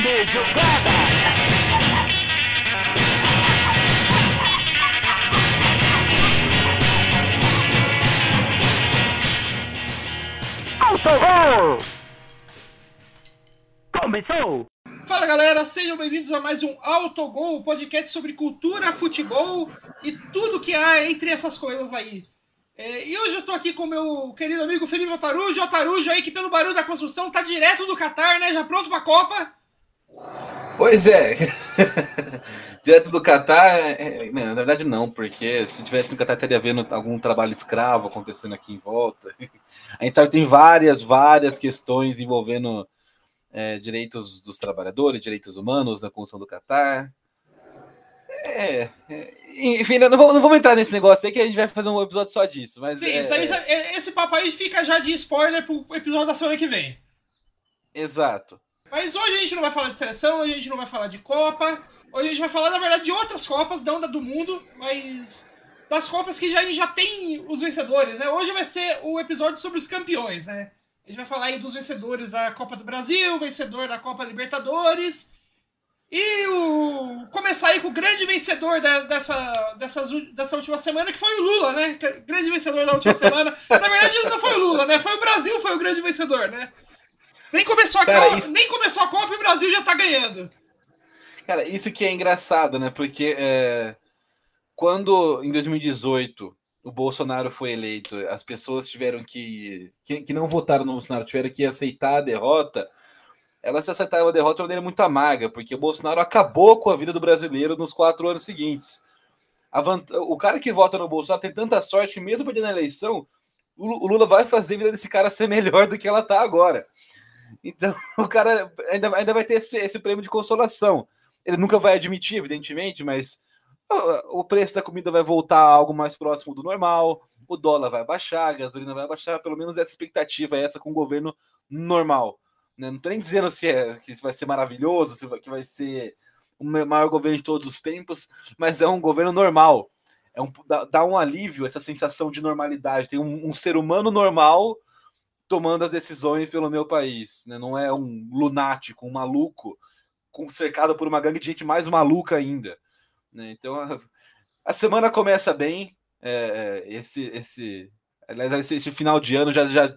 grande jogada. Autogol! Começou! Fala galera, sejam bem-vindos a mais um Autogol, podcast sobre cultura, futebol e tudo que há entre essas coisas aí. É, e hoje eu estou aqui com meu querido amigo Felipe Otarujo, Otarujo aí que pelo barulho da construção tá direto do Catar, né? Já pronto pra Copa. Pois é. direto do Catar, é, não, na verdade não, porque se tivesse no Catar teria vendo algum trabalho escravo acontecendo aqui em volta. A gente sabe que tem várias, várias questões envolvendo é, direitos dos trabalhadores, direitos humanos na construção do Catar. É, é, enfim, não vamos, não vamos entrar nesse negócio aí que a gente vai fazer um episódio só disso. Mas Sim, é, já- é- esse papo aí fica já de spoiler pro episódio da semana que vem. Exato. Mas hoje a gente não vai falar de seleção, hoje a gente não vai falar de Copa, hoje a gente vai falar, na verdade, de outras Copas, não da do mundo, mas das Copas que já, a gente já tem os vencedores, né? Hoje vai ser o episódio sobre os campeões, né? A gente vai falar aí dos vencedores da Copa do Brasil, vencedor da Copa Libertadores. E o começar aí com o grande vencedor da- dessa, dessa última semana, que foi o Lula, né? Grande vencedor da última semana. Na verdade, não foi o Lula, né? Foi o Brasil, foi o grande vencedor, né? Nem começou a, Cara, Copa, isso- nem começou a Copa e o Brasil já tá ganhando. Cara, isso que é engraçado, né? Porque é, quando em 2018 o Bolsonaro foi eleito, as pessoas tiveram que, que. que não votaram no Bolsonaro tiveram que aceitar a derrota. Elas aceitaram a derrota de maneira muito amarga, porque o Bolsonaro acabou com a vida do brasileiro nos quatro anos seguintes. Vant- O cara que vota no Bolsonaro tem tanta sorte mesmo perdendo a eleição, o Lula vai fazer a vida desse cara ser melhor do que ela tá agora. Então, o cara ainda, ainda vai ter esse, esse prêmio de consolação. Ele nunca vai admitir, evidentemente, mas o preço da comida vai voltar a algo mais próximo do normal, o dólar vai baixar, a gasolina vai baixar, pelo menos essa expectativa é essa com o governo normal. né? Não estou nem dizendo se, é, que vai ser maravilhoso, se vai, que vai ser o ma- maior governo de todos os tempos, mas é um governo normal. É um, dá, dá um alívio essa sensação de normalidade. Tem um, um ser humano normal tomando as decisões pelo meu país. né? Não é um lunático, um maluco, cercado por uma gangue de gente mais maluca ainda. né? Então a, a semana começa bem. é, é, esse, esse, aliás, esse, esse final de ano já, já,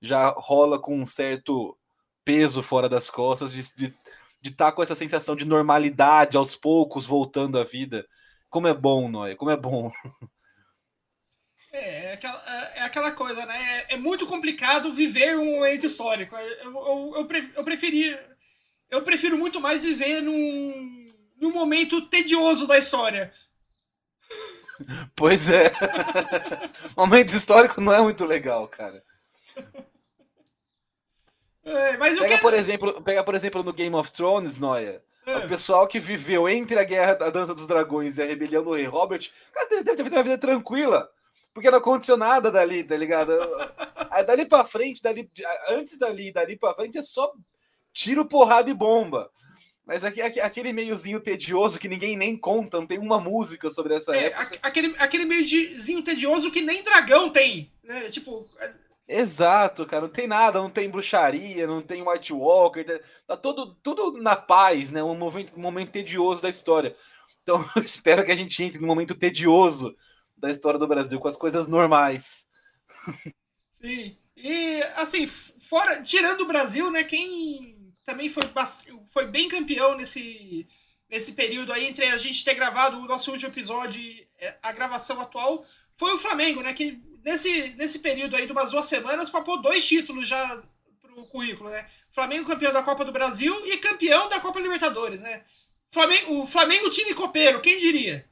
já rola com um certo peso fora das costas de estar de, de tá com essa sensação de normalidade aos poucos voltando à vida. Como é bom, Noé, como é bom. É, é aquela, é- é aquela coisa, né? É, é muito complicado viver um momento histórico. Eu, eu, eu, pre- eu preferi. Eu prefiro muito mais viver num, num momento tedioso da história. Pois é. Momento histórico não é muito legal, cara. É, Pega que. por exemplo, pega por exemplo no Game of Thrones, Noia. É. O pessoal que viveu entre a guerra da Dança dos Dragões e a rebelião do Rei Robert, cara, deve ter uma vida tranquila. Porque não aconteceu nada dali, tá ligado? Aí dali pra frente, dali, antes dali, dali pra frente é só tiro, porrada e bomba. Mas aquele meiozinho tedioso que ninguém nem conta, não tem uma música sobre essa É, época. aquele, aquele meiozinho tedioso que nem dragão tem. Né? Tipo, Exato, cara, não tem nada, não tem bruxaria, não tem White Walker, tá- tá tudo, na paz, né? Um momento, um momento tedioso da história. Então, eu espero que a gente entre no momento tedioso da história do Brasil, com as coisas normais. Sim. E, assim, fora, tirando o Brasil, né, quem também foi, foi bem campeão nesse, nesse período aí, entre a gente ter gravado o nosso último episódio é, a gravação atual, foi o Flamengo, né, que nesse, nesse período aí de umas duas semanas papou dois títulos já pro currículo, né. Flamengo campeão da Copa do Brasil e campeão da Copa Libertadores, né. Flamengo, o Flamengo time copeiro, quem diria?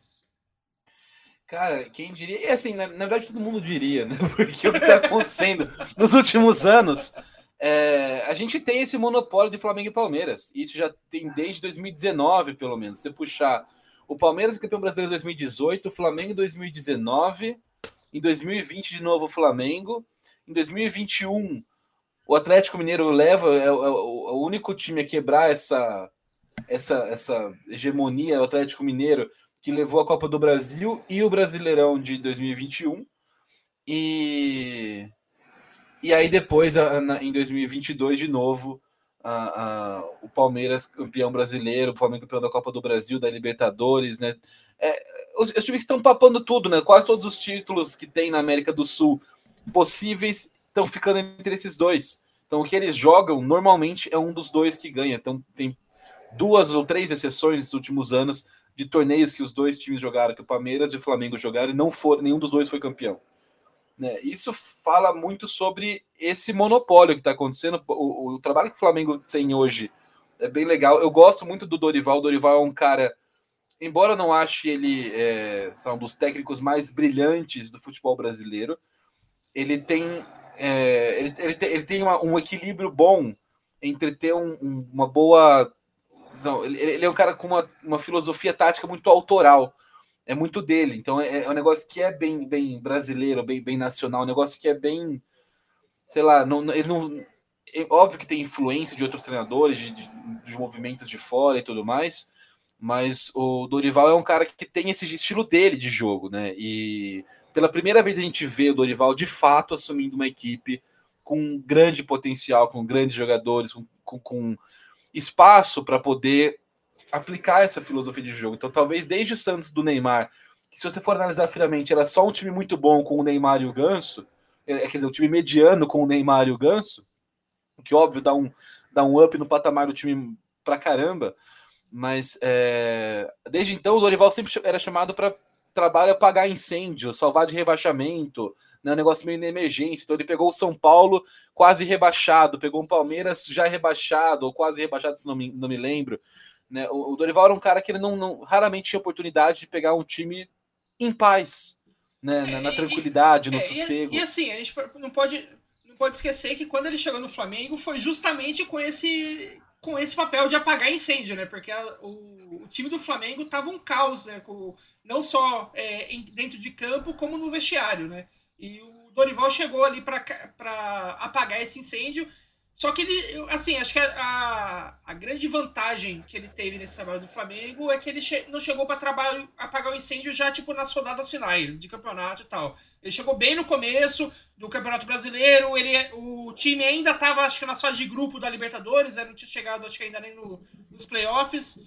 Cara, quem diria? E assim, na, na verdade todo mundo diria, né? Porque o que tá acontecendo nos últimos anos, é, a gente tem esse monopólio de Flamengo e Palmeiras. Isso já tem desde 2019, pelo menos. Se puxar o Palmeiras campeão brasileiro em 2018, o Flamengo em 2019, em 2020 de novo o Flamengo, em 2021 o Atlético Mineiro leva é, o- é é o único time a quebrar essa essa essa hegemonia o Atlético Mineiro que levou a Copa do Brasil e o Brasileirão de 2021 e e aí depois em 2022 de novo a- a- o Palmeiras campeão brasileiro, o Flamengo campeão da Copa do Brasil, da Libertadores, né? É, os, os times estão papando tudo, né? Quase todos os títulos que tem na América do Sul possíveis estão ficando entre esses dois. Então, o que eles jogam normalmente é um dos dois que ganha. Então, tem duas ou três exceções nos últimos anos de torneios que os dois times jogaram, que o Palmeiras e o Flamengo jogaram, e não foram, nenhum dos dois foi campeão. Né? Isso fala muito sobre esse monopólio que está acontecendo. O, o, trabalho que o Flamengo tem hoje é bem legal. Eu gosto muito do Dorival. O Dorival é um cara, embora eu não ache ele é, um dos técnicos mais brilhantes do futebol brasileiro, ele tem, é, ele, ele, tem, ele tem uma, um equilíbrio bom entre ter um, um, uma boa. Ele, ele, é um cara com uma, uma filosofia tática muito autoral é muito dele. Então é, é, um negócio que é bem, bem brasileiro, bem, bem nacional, um negócio que é bem, sei lá, não, ele não. É óbvio que tem influência de outros treinadores, de, de, de, movimentos de fora e tudo mais, mas o Dorival é um cara que tem esse estilo dele de jogo, né? E pela primeira vez a gente vê o Dorival de fato assumindo uma equipe com grande potencial, com grandes jogadores, com, com, com espaço para poder aplicar essa filosofia de jogo. Então, talvez desde o Santos do Neymar, que se você for analisar friamente, era só um time muito bom com o Neymar e o Ganso, é, quer dizer, um time mediano com o Neymar e o Ganso, que óbvio dá um, dá um up no patamar do time pra caramba, mas é, desde então o Dorival sempre era chamado para trabalho apagar incêndio, salvar de rebaixamento, né, um negócio meio na emergência. Então ele pegou o São Paulo quase rebaixado, pegou o Palmeiras já rebaixado, ou quase rebaixado, se não me, não me lembro. Né? O, Dorival era um cara que ele não, não, raramente tinha oportunidade de pegar um time em paz, né? na, na é, tranquilidade, no é, sossego. E, e, assim, a gente não pode, não pode esquecer que quando ele chegou no Flamengo foi justamente com esse, com esse papel de apagar incêndio, né? Porque a, o, o, time do Flamengo tava um caos, né? Com, não só é, em, dentro de campo, como no vestiário, né? E o Dorival chegou ali para apagar esse incêndio só que ele, assim, acho que a, a grande vantagem que ele teve nesse trabalho do Flamengo é que ele che não chegou para trabalho apagar o incêndio já, tipo, nas rodadas finais de campeonato e tal. Ele chegou bem no começo do Campeonato Brasileiro, ele, o time ainda estava, acho que, nas fases de grupo da Libertadores, né? não tinha chegado, acho que ainda nem no, nos playoffs.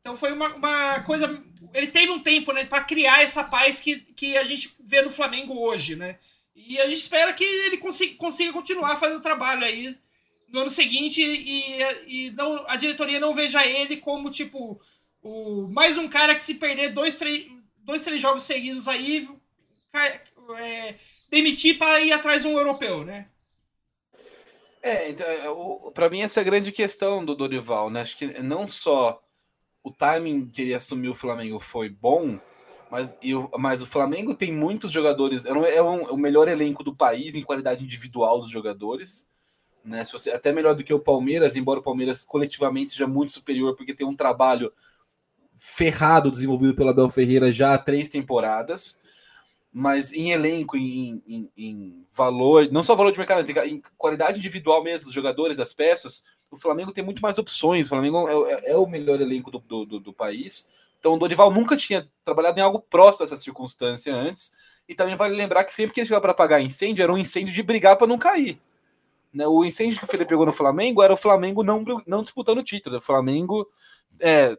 Então foi uma, uma coisa. Ele teve um tempo, né, para criar essa paz que, que a gente vê no Flamengo hoje, né? E a gente espera que ele consiga, consiga continuar fazendo o trabalho aí no ano seguinte e, e não, a diretoria não veja ele como, tipo, o, mais um cara que se perder dois, três, dois, três jogos seguidos aí, é, demitir para ir atrás de um europeu, né? É, então, é, para mim essa é a grande questão do Dorival, né? Acho que não só o timing que ele assumiu o Flamengo foi bom, mas, e o, mas o Flamengo tem muitos jogadores, é, um, é, um, é o melhor elenco do país em qualidade individual dos jogadores né? Se você, até melhor do que o Palmeiras, embora o Palmeiras coletivamente seja muito superior, porque tem um trabalho ferrado desenvolvido pela Bel Ferreira já há três temporadas, mas em elenco, em, em, em valor, não só valor de mercado, mas em qualidade individual mesmo dos jogadores, das peças, o Flamengo tem muito mais opções. O Flamengo é, é, é o melhor elenco do, do, do, país. Então o Dorival nunca tinha trabalhado em algo próximo dessa circunstância antes. E também vale lembrar que sempre que ele chegava para apagar incêndio, era um incêndio de brigar para não cair. Né, o incêndio que o Felipe pegou no Flamengo era o Flamengo não, não disputando o título. O Flamengo é,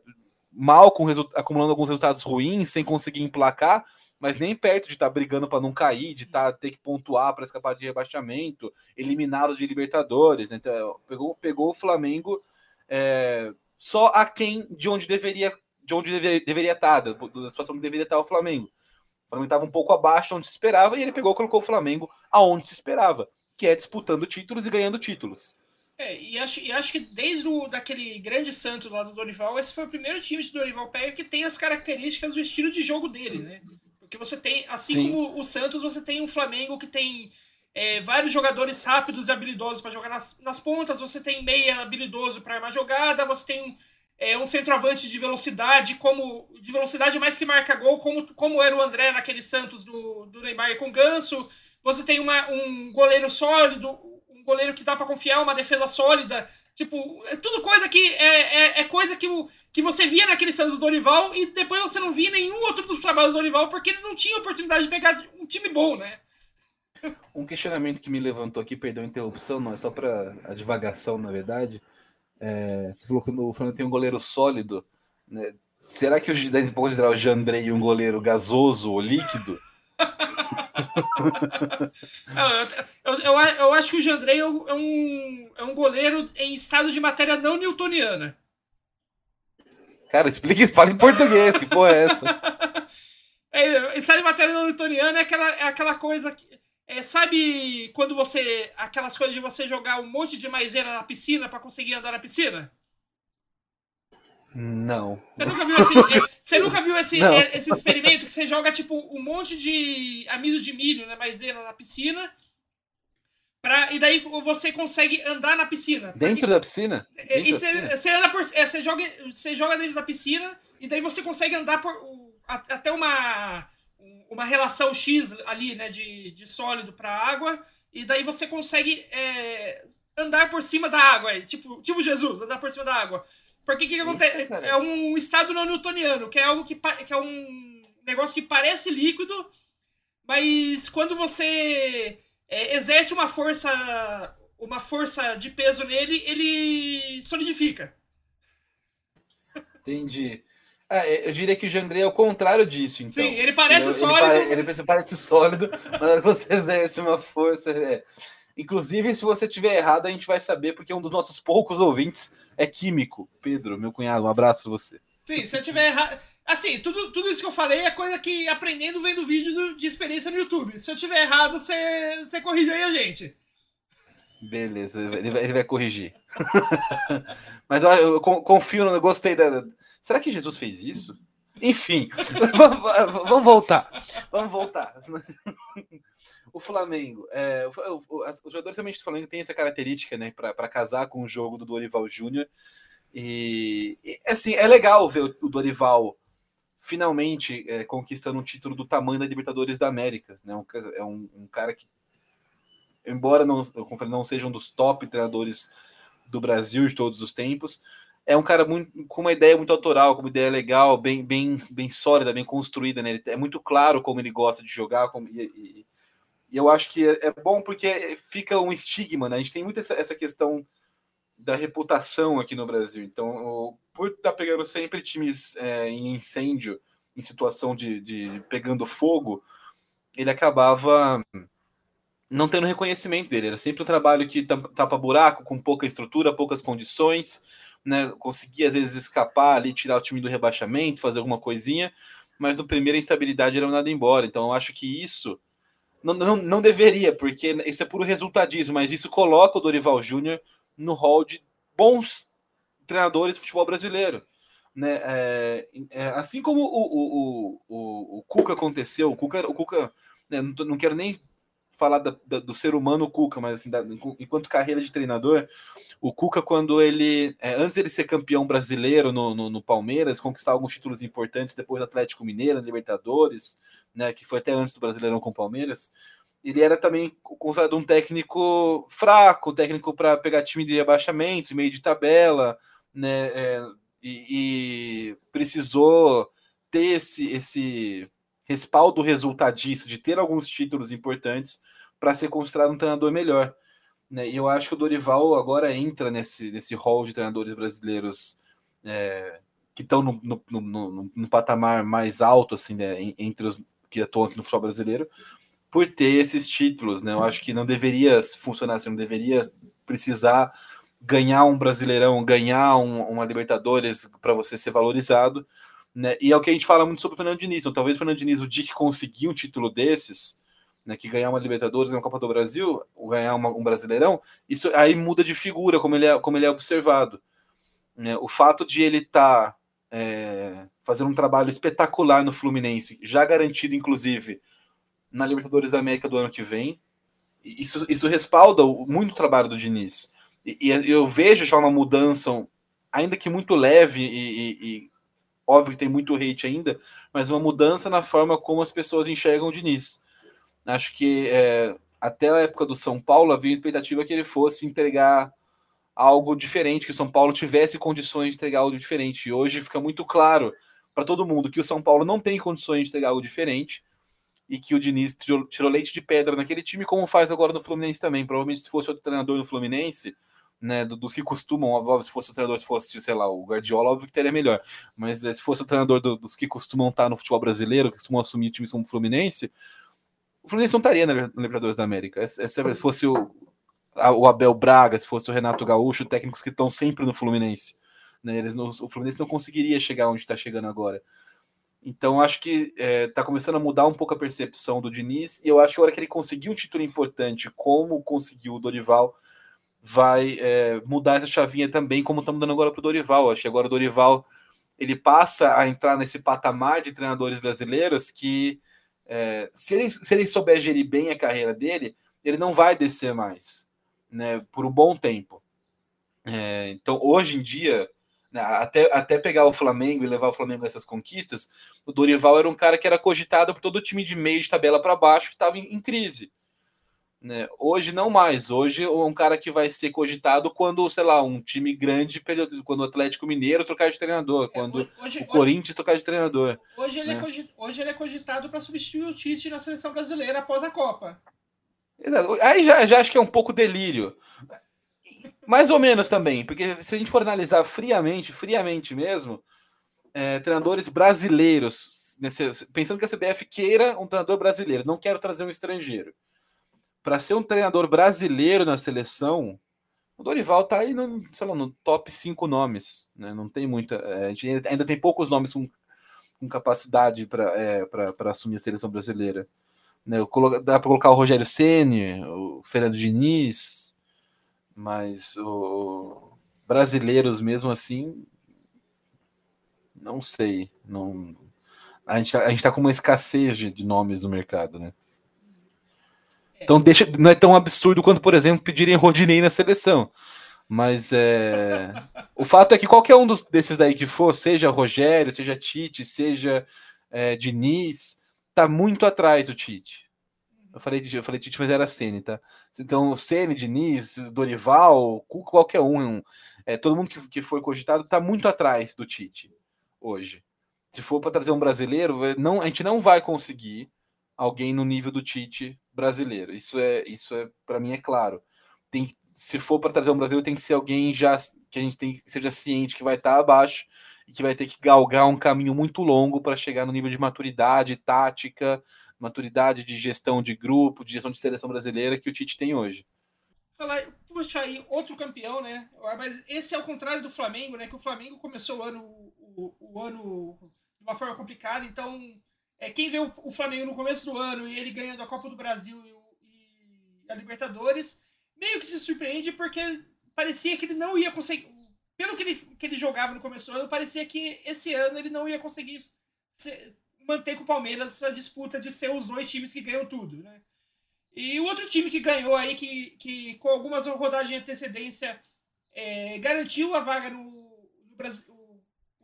mal, com acumulando alguns resultados ruins, sem conseguir emplacar, mas nem perto de estar tá brigando para não cair, de tá, ter que pontuar para escapar de rebaixamento, eliminado de Libertadores. Então, pegou, pegou o Flamengo é, só a quem de onde deveria de onde deveria, deveria estar, tá, da, da situação que deveria estar o Flamengo. O Flamengo estava um pouco abaixo de onde se esperava e ele pegou colocou o Flamengo aonde se esperava que é disputando títulos e ganhando títulos. É, e acho, e acho que desde o, daquele grande Santos lá do Dorival, esse foi o primeiro time de Dorival pega que tem as características do estilo de jogo dele, né? Porque você tem, assim Sim. como o Santos, você tem um Flamengo que tem é, vários jogadores rápidos e habilidosos para jogar nas, nas pontas, você tem meia habilidoso para armar jogada, você tem é, um centroavante de velocidade, como de velocidade mais que marca gol, como, como era o André naquele Santos do, do Neymar com Ganso. Você tem uma, um goleiro sólido, um goleiro que dá para confiar, uma defesa sólida. Tipo, é tudo coisa que é, é, é, coisa que, que você via naquele Santos do Dorival e depois você não via nenhum outro dos trabalhos do Dorival porque ele não tinha oportunidade de pegar um time bom, né? Um questionamento que me levantou aqui, perdão a interrupção, não é só para a divagação, na verdade. é, você falou que o Flamengo tem um goleiro sólido. Né? Será que o pode considerar o Jandrei um goleiro gasoso ou líquido? eu, eu, eu, acho que o Jandrei é um, é um goleiro em estado de matéria não newtoniana. Cara, explique, fala em português, que porra é essa? É, estado de matéria não newtoniana é aquela, é aquela coisa que. É, sabe quando você. Aquelas coisas de você jogar um monte de maisena na piscina para conseguir andar na piscina? Não. Você nunca viu esse, é, você nunca viu esse, é, esse experimento que você joga tipo um monte de amido de milho, né, maisena na piscina? Pra, e daí você consegue andar na piscina. Dentro Porque, da piscina? É, e você, anda por, você, joga, você joga dentro da piscina e daí você consegue andar por até uma uma relação X ali, né, de, de sólido para água, e daí você consegue é, andar por cima da água, tipo, tipo Jesus, andar por cima da água. Porque o que, que acontece? É um estado não newtoniano, que é algo que, que é um negócio que parece líquido, mas quando você é, exerce uma força uma força de peso nele, ele solidifica. Entendi. É, eu diria que o Jandrei é o contrário disso, então. Sim, ele parece ele, sólido. Ele, ele, parece sólido, mas você exerce uma força. É. Inclusive, se você tiver errado, a gente vai saber, porque um dos nossos poucos ouvintes é químico. Pedro, meu cunhado, um abraço você. Sim, se eu tiver errado. Assim, tudo, tudo isso que eu falei é coisa que aprendendo vendo vídeo do, de experiência no YouTube. Se eu tiver errado, você, corrige aí a gente. Beleza, ele vai, ele vai corrigir. Mas eu, eu confio, eu gostei da, Será que Jesus fez isso? Enfim, vamos voltar. Vamos voltar. O Flamengo, é, os jogadores também do Flamengo têm essa característica, né, para casar com o jogo do Dorival Júnior. E, e, assim, é legal ver o Dorival finalmente é, conquistando um título do tamanho da Libertadores da América. Né? Um, é um, um, cara que, embora não, não seja um dos top treinadores do Brasil de todos os tempos, é um cara muito, com uma ideia muito autoral, com uma ideia legal, bem, bem, bem sólida, bem construída. Né? Ele, é muito claro como ele gosta de jogar. Como, e, e, e eu acho que é, é, bom porque fica um estigma. Né? A gente tem muito essa, essa questão da reputação aqui no Brasil. Então, por estar tá pegando sempre times é, em incêndio, em situação de, de pegando fogo, ele acabava não tendo reconhecimento dele. Era sempre um trabalho que tapa buraco, com pouca estrutura, poucas condições né, conseguia às vezes escapar ali, tirar o time do rebaixamento, fazer alguma coisinha, mas no primeiro a instabilidade era nada embora. Então eu acho que isso não, não, deveria, porque isso é puro resultadismo, mas isso coloca o Dorival Júnior no hall de bons treinadores de futebol brasileiro. Né? É, é, assim como o, o, o, o, Cuca aconteceu, o Cuca, o Cuca né, não, não quero nem falar da, da, do ser humano Cuca, mas assim, da, enquanto carreira de treinador, o Cuca, quando ele, é, antes ele ser campeão brasileiro no, no, no, Palmeiras, conquistar alguns títulos importantes depois do Atlético Mineiro, Libertadores, né, que foi até antes do Brasileirão com o Palmeiras, ele era também considerado um técnico fraco, técnico para pegar time de rebaixamento, meio de tabela, né, é, e, e precisou ter esse, esse respaldo resultadista, de ter alguns títulos importantes para ser considerado um treinador melhor. Né? E eu acho que o Dorival agora entra nesse, nesse hall de treinadores brasileiros é, que estão no, no, no, no, patamar mais alto, assim, né? entre os que atuam aqui no futebol brasileiro, por ter esses títulos. Né? Eu acho que não deveria funcionar assim, não deveria precisar ganhar um Brasileirão, ganhar um, uma Libertadores para você ser valorizado. Né? E é o que a gente fala muito sobre o Fernando Diniz. Então, talvez o Fernando Diniz, o dia que conseguir um título desses, né, que ganhar uma Libertadores, uma Copa do Brasil, ganhar uma, um Brasileirão, isso aí muda de figura, como ele é, como ele é observado. Né? O fato de ele estar tá, é, fazendo um trabalho espetacular no Fluminense, já garantido, inclusive, na Libertadores da América do ano que vem, isso, isso respalda muito o trabalho do Diniz. E, e eu vejo já uma mudança, ainda que muito leve e, e Óbvio que tem muito hate ainda, mas uma mudança na forma como as pessoas enxergam o Diniz. Acho que é, até a época do São Paulo havia expectativa que ele fosse entregar algo diferente, que o São Paulo tivesse condições de entregar algo diferente. E hoje fica muito claro para todo mundo que o São Paulo não tem condições de entregar algo diferente e que o Diniz tirou, tirou leite de pedra naquele time, como faz agora no Fluminense também. Provavelmente se fosse outro treinador no Fluminense, né, dos que costumam, óbvio, se fosse o treinador, se fosse, sei lá, o Guardiola, óbvio que teria melhor, mas eh, se fosse o treinador do, dos que costumam estar no futebol brasileiro, que costumam assumir times como o Fluminense, o Fluminense não estaria na Libertadores da América. Se, se fosse o, o Abel Braga, se fosse o Renato Gaúcho, técnicos que estão sempre no Fluminense, né, eles não, o Fluminense não conseguiria chegar onde está chegando agora. Então, acho que está é, tá começando a mudar um pouco a percepção do Diniz, e eu acho que a hora que ele conseguir um título importante, como conseguiu o Dorival, vai é, mudar essa chavinha também, como estamos dando agora para o Dorival. Acho que agora o Dorival ele passa a entrar nesse patamar de treinadores brasileiros que, é, se, ele, se ele souber gerir bem a carreira dele, ele não vai descer mais, né, por um bom tempo. É, então, hoje em dia, até, até pegar o Flamengo e levar o Flamengo a essas conquistas, o Dorival era um cara que era cogitado por todo o time de meio de tabela para baixo que estava em, em crise. Né? Hoje não mais. Hoje é um cara que vai ser cogitado quando, sei lá, um time grande, quando o Atlético Mineiro trocar de treinador, é, quando hoje, o hoje, Corinthians trocar de treinador. Hoje ele, é né? é, cogitado, hoje ele é cogitado para substituir o Tite na seleção brasileira após a Copa. Aí já, já acho que é um pouco delírio. Mais ou menos também, porque se a gente for analisar friamente, friamente mesmo, é, treinadores brasileiros, nesse, pensando que a CBF queira um treinador brasileiro, não quero trazer um estrangeiro para ser um treinador brasileiro na seleção, o Dorival tá aí no, sei lá, no top 5 nomes. Né? Não tem muita. É, a gente ainda tem poucos nomes com, com capacidade para é, assumir a seleção brasileira. Né? Dá para colocar o Rogério Ceni, o Fernando Diniz, mas o, brasileiros mesmo assim, não sei. Não, a gente, a gente tá com uma escassez de, de nomes no mercado, né? Então deixa, não é tão absurdo quanto, por exemplo, pedirem Rodinei na seleção. Mas é... o fato é que qualquer um dos, desses daí que for, seja Rogério, seja Tite, seja é, Diniz, tá muito atrás do Tite. Eu falei, eu falei Tite, mas era Ceni, tá? Então, Ceni, Diniz, Dorival, qualquer um, é, todo mundo que, que foi cogitado tá muito atrás do Tite hoje. Se for para trazer um brasileiro, não, a gente não vai conseguir alguém no nível do Tite brasileiro. Isso é, isso é para mim é claro. Tem, se for para trazer um brasileiro, tem que ser alguém já que a gente tem, seja ciente que vai estar tá abaixo e que vai ter que galgar um caminho muito longo para chegar no nível de maturidade tática, maturidade de gestão de grupo, de gestão de seleção brasileira que o Tite tem hoje. Falar, puxa aí, outro campeão, né? Mas esse é o contrário do Flamengo, né? Que o Flamengo começou o ano, o, o ano de uma forma complicada, então é, quem vê o, o, Flamengo no começo do ano e ele ganhando a Copa do Brasil e, e, a Libertadores, meio que se surpreende porque parecia que ele não ia conseguir. Pelo que ele, que ele jogava no começo do ano, parecia que esse ano ele não ia conseguir ser, manter com o Palmeiras a disputa de ser os dois times que ganham tudo, né? E o outro time que ganhou aí, que, que com algumas rodadas de antecedência é, garantiu a vaga no, no Brasil,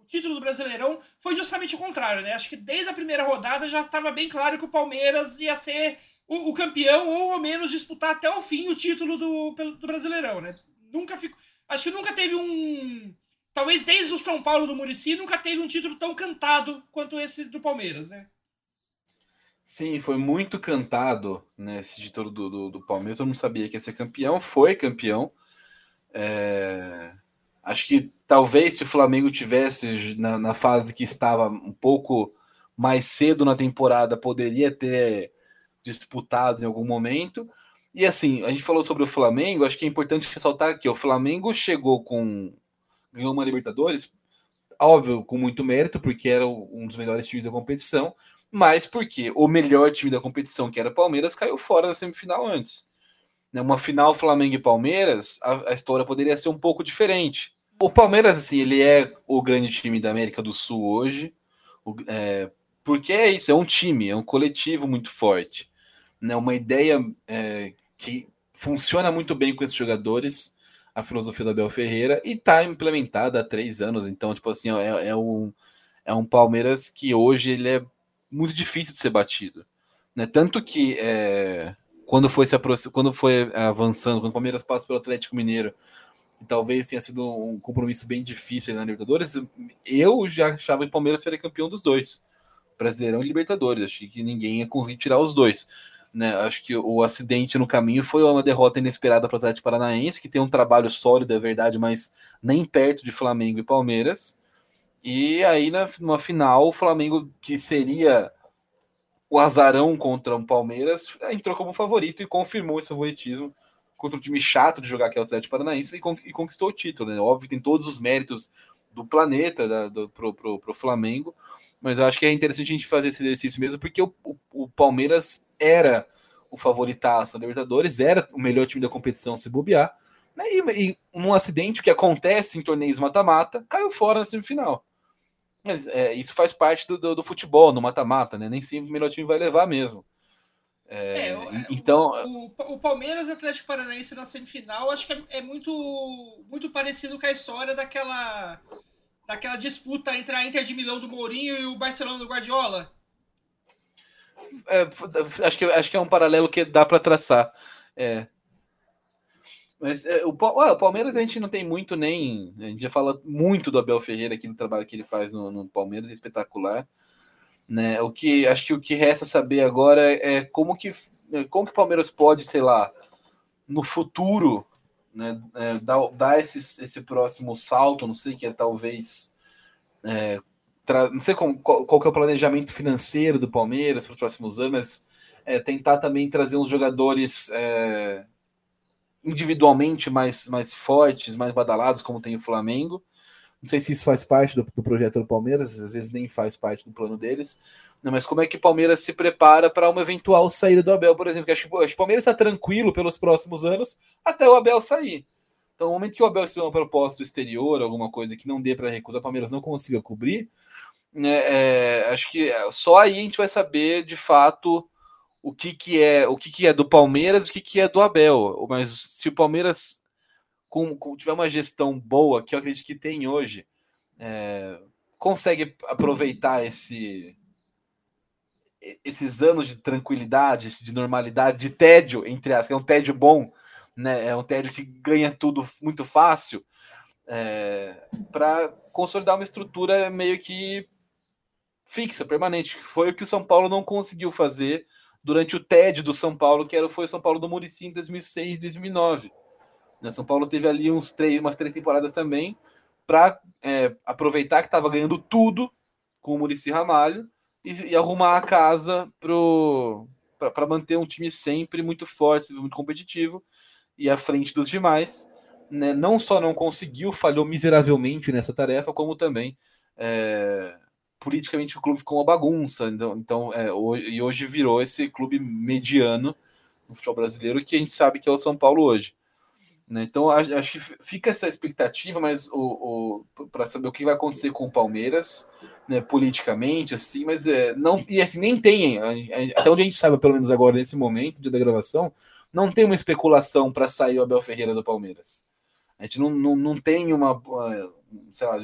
título do Brasileirão foi justamente o contrário, né? Acho que desde a primeira rodada já estava bem claro que o Palmeiras ia ser o, o, campeão ou ao menos disputar até o fim o título do, do Brasileirão, né? Nunca ficou. Acho que nunca teve um. Talvez desde o São Paulo do Murici nunca teve um título tão cantado quanto esse do Palmeiras, né? Sim, foi muito cantado né, esse título do, do, do Palmeiras. Todo mundo sabia que ia ser campeão, foi campeão. É... Acho que talvez se o Flamengo tivesse na, na, fase que estava um pouco mais cedo na temporada, poderia ter disputado em algum momento. E assim, a gente falou sobre o Flamengo, acho que é importante ressaltar que o Flamengo chegou com. Ganhou uma Libertadores, óbvio, com muito mérito, porque era um dos melhores times da competição, mas porque o melhor time da competição, que era Palmeiras, caiu fora da semifinal antes. Né, uma final Flamengo e Palmeiras, a, a história poderia ser um pouco diferente. O Palmeiras, assim, ele é o grande time da América do Sul hoje, o, é, porque é isso, é um time, é um coletivo muito forte, né? Uma ideia é, que funciona muito bem com esses jogadores, a filosofia do Abel Ferreira, e está implementada há três anos, então, tipo assim, é, é, um, é um Palmeiras que hoje ele é muito difícil de ser batido, né? Tanto que é, quando foi se quando foi avançando, quando o Palmeiras passa pelo Atlético Mineiro, que talvez tenha sido um compromisso bem difícil na Libertadores, eu já achava que o Palmeiras seria campeão dos dois, Brasileirão e Libertadores. Achei que ninguém ia conseguir tirar os dois. Né, acho que o acidente no caminho foi uma derrota inesperada para o Atlético Paranaense, que tem um trabalho sólido, é verdade, mas nem perto de Flamengo e Palmeiras. E aí, na, numa final, o Flamengo, que seria o azarão contra o Palmeiras, entrou como favorito e confirmou esse favoritismo contra um time chato de jogar, que é o Atlético Paranaense, e, conquistou o título. Né? Óbvio, tem todos os méritos do planeta da, do, pro, pro, pro Flamengo, mas eu acho que é interessante a gente fazer esse exercício mesmo, porque o, o, o Palmeiras era o favoritaço da Libertadores, era o melhor time da competição se bobear, né? e, e um acidente que acontece em torneios mata-mata, caiu fora na semifinal. Mas é, isso faz parte do, do, do futebol, no mata-mata, né? Nem sempre o melhor time vai levar mesmo. É, é, é então o, o, o, Palmeiras e Atlético Paranaense na semifinal acho que é, é, muito muito parecido com a história daquela daquela disputa entre a Inter de Milão do Mourinho e o Barcelona do Guardiola. É, acho, que, acho que é um paralelo que dá para traçar. É. Mas é, o, o, Palmeiras a gente não tem muito nem. A gente já fala muito do Abel Ferreira aqui no trabalho que ele faz no, no Palmeiras, é espetacular. Né? O que acho que o que resta saber agora é como que, como que o Palmeiras pode, sei lá, no futuro né, é, dar, dar esse, esse próximo salto, não sei, que é talvez. É, não sei como, qual, qual, que é o planejamento financeiro do Palmeiras para os próximos anos, mas é, tentar também trazer uns jogadores é, individualmente mais, mais fortes, mais badalados, como tem o Flamengo. Não sei se isso faz parte do, do projeto do Palmeiras, às vezes nem faz parte do plano deles. Não, mas como é que o Palmeiras se prepara para uma eventual saída do Abel, por exemplo? Que acho, que, o Palmeiras está tranquilo pelos próximos anos até o Abel sair. Então, no momento que o Abel receber uma proposta exterior, alguma coisa que não dê para recusar, o Palmeiras não consiga cobrir, né, é, acho que só aí a gente vai saber de fato o que, que é o que, que é do Palmeiras o que, que é do Abel. Mas se o Palmeiras com, com, tiver uma gestão boa, que eu acredito que tem hoje, é, consegue aproveitar esse esses anos de tranquilidade, de normalidade, de tédio, entre as, é um tédio bom, né? É um tédio que ganha tudo muito fácil, é, para consolidar uma estrutura meio que fixa, permanente. Foi o que o São Paulo não conseguiu fazer durante o tédio do São Paulo, que era, foi o São Paulo do Murici em 2006, 2009. Né? São Paulo teve ali uns três, umas três temporadas também para é, aproveitar que estava ganhando tudo com o Murici Ramalho e, e arrumar a casa para manter um time sempre muito forte, muito competitivo e à frente dos demais. Né? Não só não conseguiu, falhou miseravelmente nessa tarefa, como também é, politicamente o clube ficou uma bagunça. Então, então é, hoje, e hoje virou esse clube mediano no futebol brasileiro que a gente sabe que é o São Paulo hoje. Né? Então acho que fica essa expectativa, mas o, o para saber o que vai acontecer com o Palmeiras, né, politicamente, assim, mas é, não e assim, nem tem, até onde a gente sabe, pelo menos agora nesse momento de da gravação, não tem uma especulação para sair o Abel Ferreira do Palmeiras. A gente não, não, não tem uma, sei lá,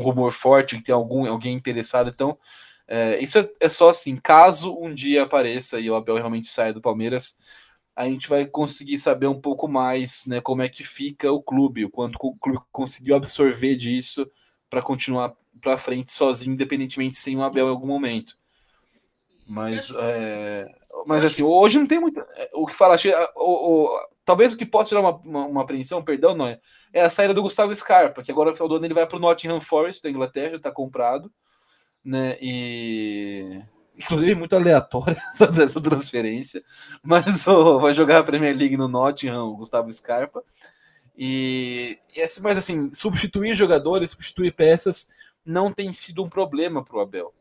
rumor forte que tem algum alguém interessado, então é, isso é, é só assim, caso um dia apareça e o Abel realmente saia do Palmeiras, a gente vai conseguir saber um pouco mais, né, como é que fica o clube, o quanto o clube conseguiu absorver disso para continuar para frente sozinho, independentemente sem o Abel em algum momento. Mas, é, mas assim, hoje não tem muito é, o que falar. O, o, talvez o que possa tirar uma, uma, uma, apreensão, perdão, não é, é a saída do Gustavo Scarpa, que agora no final do ano ele vai para o Nottingham Forest da Inglaterra, está comprado, né? E inclusive muito aleatória essa, transferência, mas oh, vai jogar a Premier League no Nottingham, o Gustavo Scarpa. E, e assim, mas assim, substituir jogadores, substituir peças não tem sido um problema para o Abel.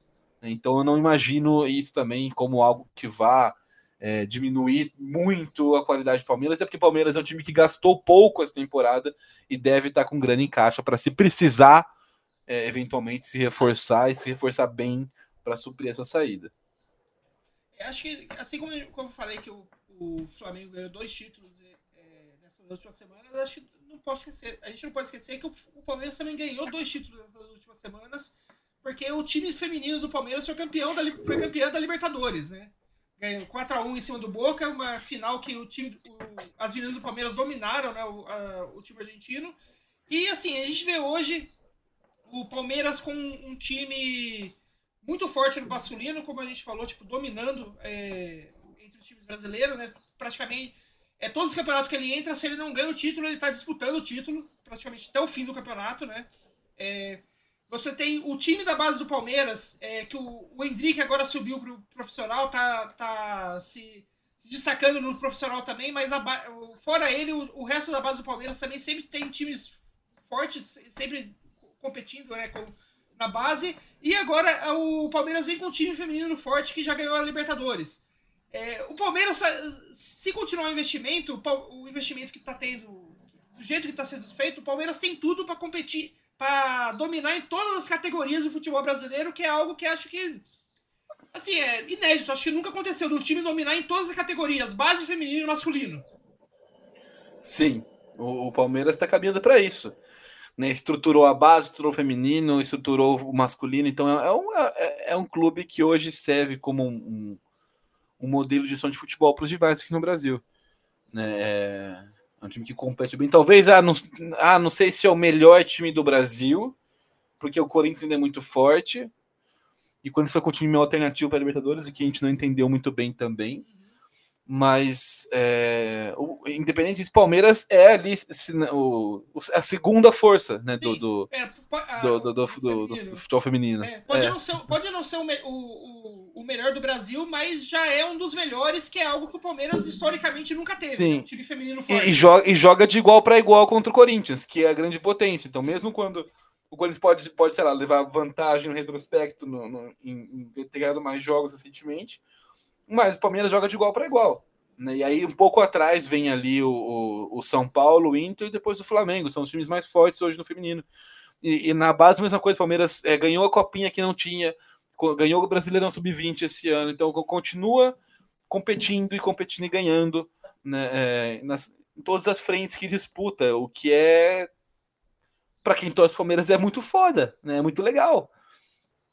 Então eu não imagino isso também como algo que vá é, diminuir muito a qualidade do Palmeiras, até porque o Palmeiras é um time que gastou pouco essa temporada e deve estar com grana em caixa para se precisar é, eventualmente se reforçar e se reforçar bem para suprir essa saída. Eu acho que, assim como, como eu falei que o, o Flamengo ganhou dois títulos é, nessas últimas semanas, acho que não posso esquecer, a gente não pode esquecer que o, o Palmeiras também ganhou dois títulos nessas últimas semanas, porque o time feminino do Palmeiras foi campeão da, foi campeão da Libertadores, né? Ganhou 4x1 em cima do Boca, uma final que o time, o, as meninas do Palmeiras dominaram né, o, a, o time argentino. E assim, a gente vê hoje o Palmeiras com um time muito forte no masculino, como a gente falou, tipo, dominando é, entre dos times brasileiros, né? Praticamente é todos os campeonatos que ele entra, se ele não ganha o título, ele está disputando o título, praticamente até o fim do campeonato, né? É, você tem o time da base do Palmeiras, é, que o, o Hendrick agora subiu para o profissional, tá, tá se, se, destacando no profissional também, mas a, fora ele, o, o, resto da base do Palmeiras também sempre tem times fortes, sempre competindo né, com, na base. E agora o Palmeiras vem com um time feminino forte que já ganhou a Libertadores. É, o Palmeiras, se continuar o investimento, o investimento que está tendo, do jeito que está sendo feito, o Palmeiras tem tudo para competir, para dominar em todas as categorias do futebol brasileiro, que é algo que acho que assim, é inédito. Acho que nunca aconteceu do time dominar em todas as categorias, base feminino e masculino. Sim, o, o Palmeiras está caminhando para isso. Né, estruturou a base, estruturou o feminino, estruturou o masculino. Então é, é um, é, é um clube que hoje serve como um, um um modelo de gestão de futebol para os rivais aqui no Brasil. Né? É, é um time que compete bem. Talvez, ah não, ah, não sei se é o melhor time do Brasil, porque o Corinthians ainda é muito forte. E quando foi com o time alternativo para a Libertadores, e que a gente não entendeu muito bem também. Mas, é, o, independente disso, Palmeiras é ali o, a segunda força né, do, do, é, a, do, do, do, do, do, futebol feminino. É, pode, é. Não ser, pode não ser o, o, melhor do Brasil, mas já é um dos melhores, que é algo que o Palmeiras historicamente nunca teve. Sim. Né, um time feminino forte. E, e, joga, e joga de igual para igual contra o Corinthians, que é a grande potência. Então, Sim. mesmo quando o Corinthians pode, pode sei lá, levar vantagem no retrospecto no, no, em, em ter ganhado mais jogos recentemente mas o Palmeiras joga de igual para igual. Né? E aí, um pouco atrás, vem ali o, o, o, São Paulo, o Inter e depois o Flamengo. São os times mais fortes hoje no feminino. E, e na base, a mesma coisa. O Palmeiras é, ganhou a copinha que não tinha, ganhou o Brasileirão Sub-20 esse ano. Então, continua competindo e competindo e ganhando né, é, nas, em todas as frentes que disputa, o que é para quem torce Palmeiras é muito foda, né? É muito legal.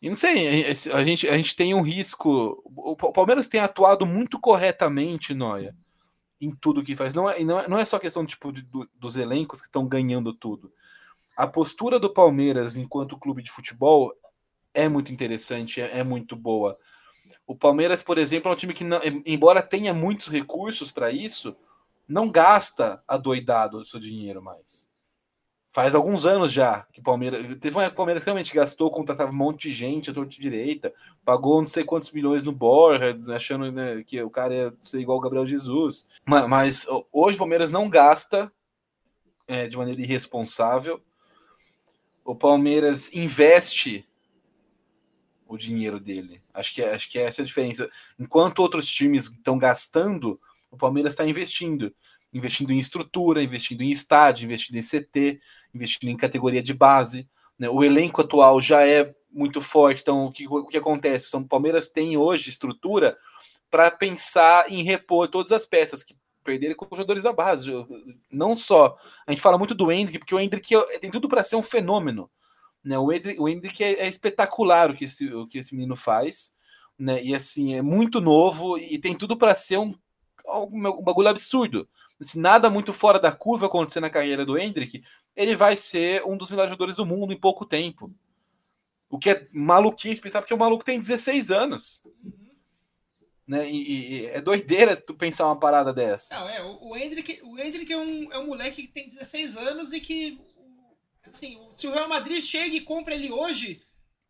E não sei, a gente, a gente tem um risco. O Palmeiras tem atuado muito corretamente, Noia, em tudo que faz. Não é, não é, não é só questão tipo, de, do, dos elencos que estão ganhando tudo. A postura do Palmeiras enquanto clube de futebol é muito interessante, é, é muito boa. O Palmeiras, por exemplo, é um time que, não, embora tenha muitos recursos para isso, não gasta adoidado o seu dinheiro mais. Faz alguns anos já que o Palmeiras. Teve uma Palmeiras realmente gastou, contratava um monte de gente, a torta direita, pagou não sei quantos milhões no Borja, achando né, que o cara ia ser igual o Gabriel Jesus. Mas, mas hoje o Palmeiras não gasta é, de maneira irresponsável. O Palmeiras investe o dinheiro dele. Acho que, acho que essa é a diferença. Enquanto outros times estão gastando, o Palmeiras está investindo investindo em estrutura, investindo em estádio, investindo em CT, investindo em categoria de base. Né? O elenco atual já é muito forte, então o que, o que acontece? O São Palmeiras tem hoje estrutura para pensar em repor todas as peças que perderam com os jogadores da base. Não só. A gente fala muito do Hendrick, porque o Hendrick é, tem tudo para ser um fenômeno. Né? O Hendrick, o Hendrick é, é, espetacular o que, esse, o que esse menino faz. Né? E assim, é muito novo e tem tudo para ser um, um bagulho absurdo se nada muito fora da curva acontecer na carreira do Hendrick, ele vai ser um dos melhores jogadores do mundo em pouco tempo. O que é maluquice pensar, porque o maluco tem 16 anos. Né? E, e, é doideira tu pensar uma parada dessa. Não, é, o, o Hendrick, o Hendrick é, um, é um moleque que tem 16 anos e que, assim, se o Real Madrid chega e compra ele hoje,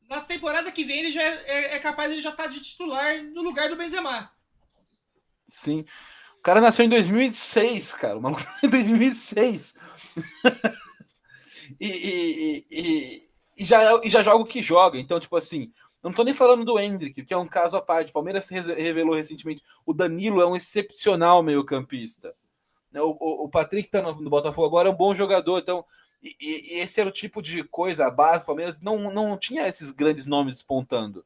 na temporada que vem ele já é, é, é capaz de já tá de titular no lugar do Benzema. Sim. O cara nasceu em 2006, cara. O maluco em 2006. e, e, e, e, já, e já joga o que joga. Então, tipo assim, não tô nem falando do Hendrick, que é um caso à parte. O Palmeiras revelou recentemente. O Danilo é um excepcional meio-campista. Né, o, o, o, Patrick tá no, no, Botafogo agora é um bom jogador. Então, e, e, esse era o tipo de coisa, a base do Palmeiras não, não tinha esses grandes nomes despontando.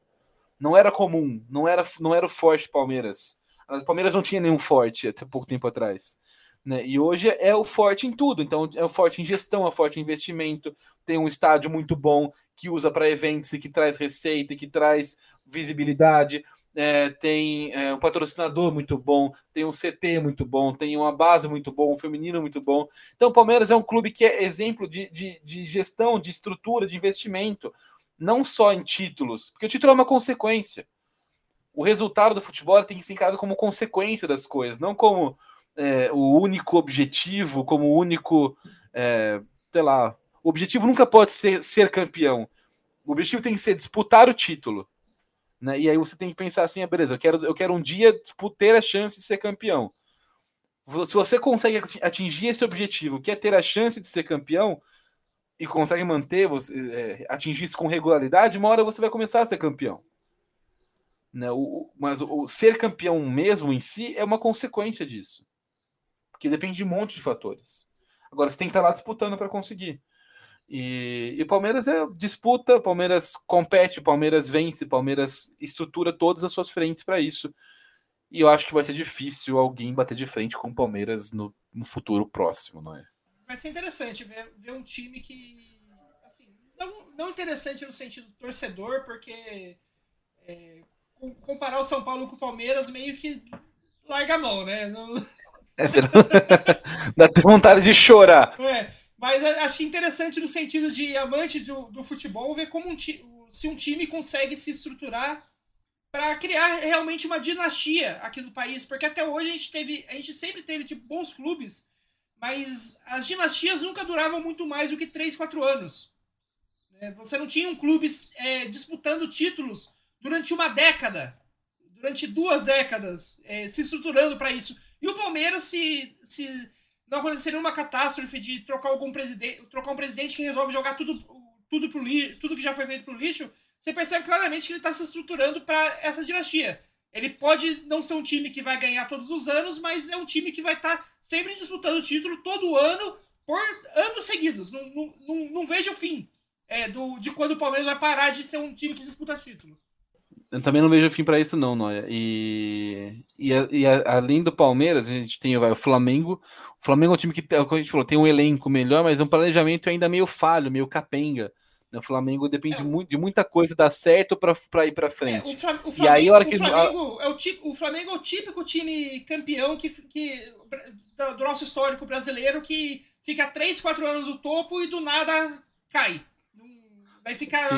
Não era comum, não era, não era o forte Palmeiras. Palmeiras não tinha nenhum forte até pouco tempo atrás. Né? E hoje é o forte em tudo. Então, é o forte em gestão, é o forte em investimento. Tem um estádio muito bom que usa para eventos e que traz receita, e que traz visibilidade. É, tem é, um patrocinador muito bom, tem um CT muito bom, tem uma base muito bom, um feminino muito bom. Então, o Palmeiras é um clube que é exemplo de, de, de gestão, de estrutura, de investimento, não só em títulos, porque o título é uma consequência. o resultado do futebol tem que ser encarado como consequência das coisas, não como é, o único objetivo, como o único, é, sei lá, o objetivo nunca pode ser ser campeão. O objetivo tem que ser disputar o título. Né? E aí você tem que pensar assim, ah, beleza, eu quero, eu quero um dia ter a chance de ser campeão. Se você consegue atingir esse objetivo, que é ter a chance de ser campeão, e consegue manter, você, é, atingir isso com regularidade, uma hora você vai começar a ser campeão. Né? O, mas o, o, ser campeão mesmo em si é uma consequência disso. Porque depende de um monte de fatores. Agora você tem que estar lá disputando para conseguir. E, o Palmeiras é disputa, Palmeiras compete, Palmeiras vence, Palmeiras estrutura todas as suas frentes para isso. E eu acho que vai ser difícil alguém bater de frente com o Palmeiras no, no futuro próximo, não é? Vai ser interessante ver, ver um time que. Assim, não, não interessante no sentido torcedor, porque é, comparar o São Paulo com o Palmeiras meio que larga a mão, né? Não... É verdade. Dá até vontade de chorar. É, mas acho interessante no sentido de amante do, do futebol ver como um se um time consegue se estruturar para criar realmente uma dinastia aqui no país, porque até hoje a gente teve, a gente sempre teve tipo, bons clubes, mas as dinastias nunca duravam muito mais do que 3, 4 anos. Né? Você não tinha um clube é, disputando títulos durante uma década, durante duas décadas, é, se estruturando para isso. E o Palmeiras, se, se não acontecer nenhuma catástrofe de trocar algum presidente, trocar um presidente que resolve jogar tudo, tudo pro lixo, tudo que já foi feito pro lixo, você percebe claramente que ele está se estruturando para essa dinastia. Ele pode não ser um time que vai ganhar todos os anos, mas é um time que vai estar tá sempre disputando o título todo ano, por anos seguidos. Não, não, não, não vejo o fim é, do, de quando o Palmeiras vai parar de ser um time que disputa título. Eu também não vejo fim para isso, não, Noia. E, e, e, além do Palmeiras, a gente tem vai, o Flamengo. O Flamengo é um time que, como a gente falou, tem um elenco melhor, mas um planejamento ainda meio falho, meio capenga. O Flamengo depende é. muito, de muita coisa dar certo para ir para frente. É, o, Flam o, Flamengo, e aí, hora que... o, Flamengo é o, tipo, o Flamengo é o típico time campeão que, que, do nosso histórico brasileiro que fica 3, 4 anos no topo e do nada cai. Vai ficar,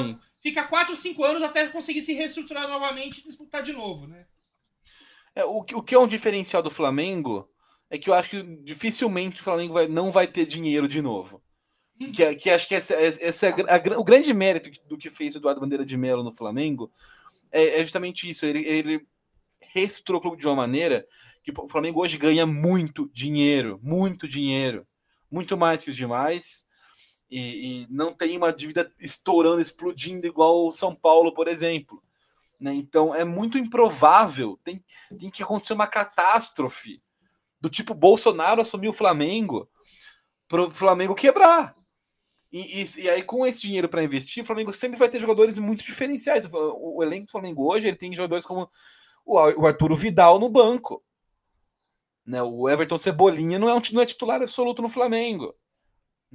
fica 4, 5 anos até conseguir se reestruturar novamente e disputar de novo, né? É, o, o que é um diferencial do Flamengo é que eu acho que dificilmente o Flamengo vai, não vai ter dinheiro de novo. Que, que acho que esse, esse é a, o grande mérito do que fez o Eduardo Bandeira de Mello no Flamengo é, é justamente isso. Ele, ele reestruturou o clube de uma maneira que o Flamengo hoje ganha muito dinheiro, muito dinheiro, muito mais que os demais, e, e não tem uma dívida estourando, explodindo igual o São Paulo, por exemplo. Né? Então é muito improvável, tem, tem que acontecer uma catástrofe do tipo Bolsonaro assumir o Flamengo para o Flamengo quebrar. E, e, e, aí, com esse dinheiro para investir, o Flamengo sempre vai ter jogadores muito diferenciais. O, o, elenco do Flamengo hoje ele tem jogadores como o, o Arturo Vidal no banco. Né? O Everton Cebolinha não é, um, não é titular absoluto no Flamengo.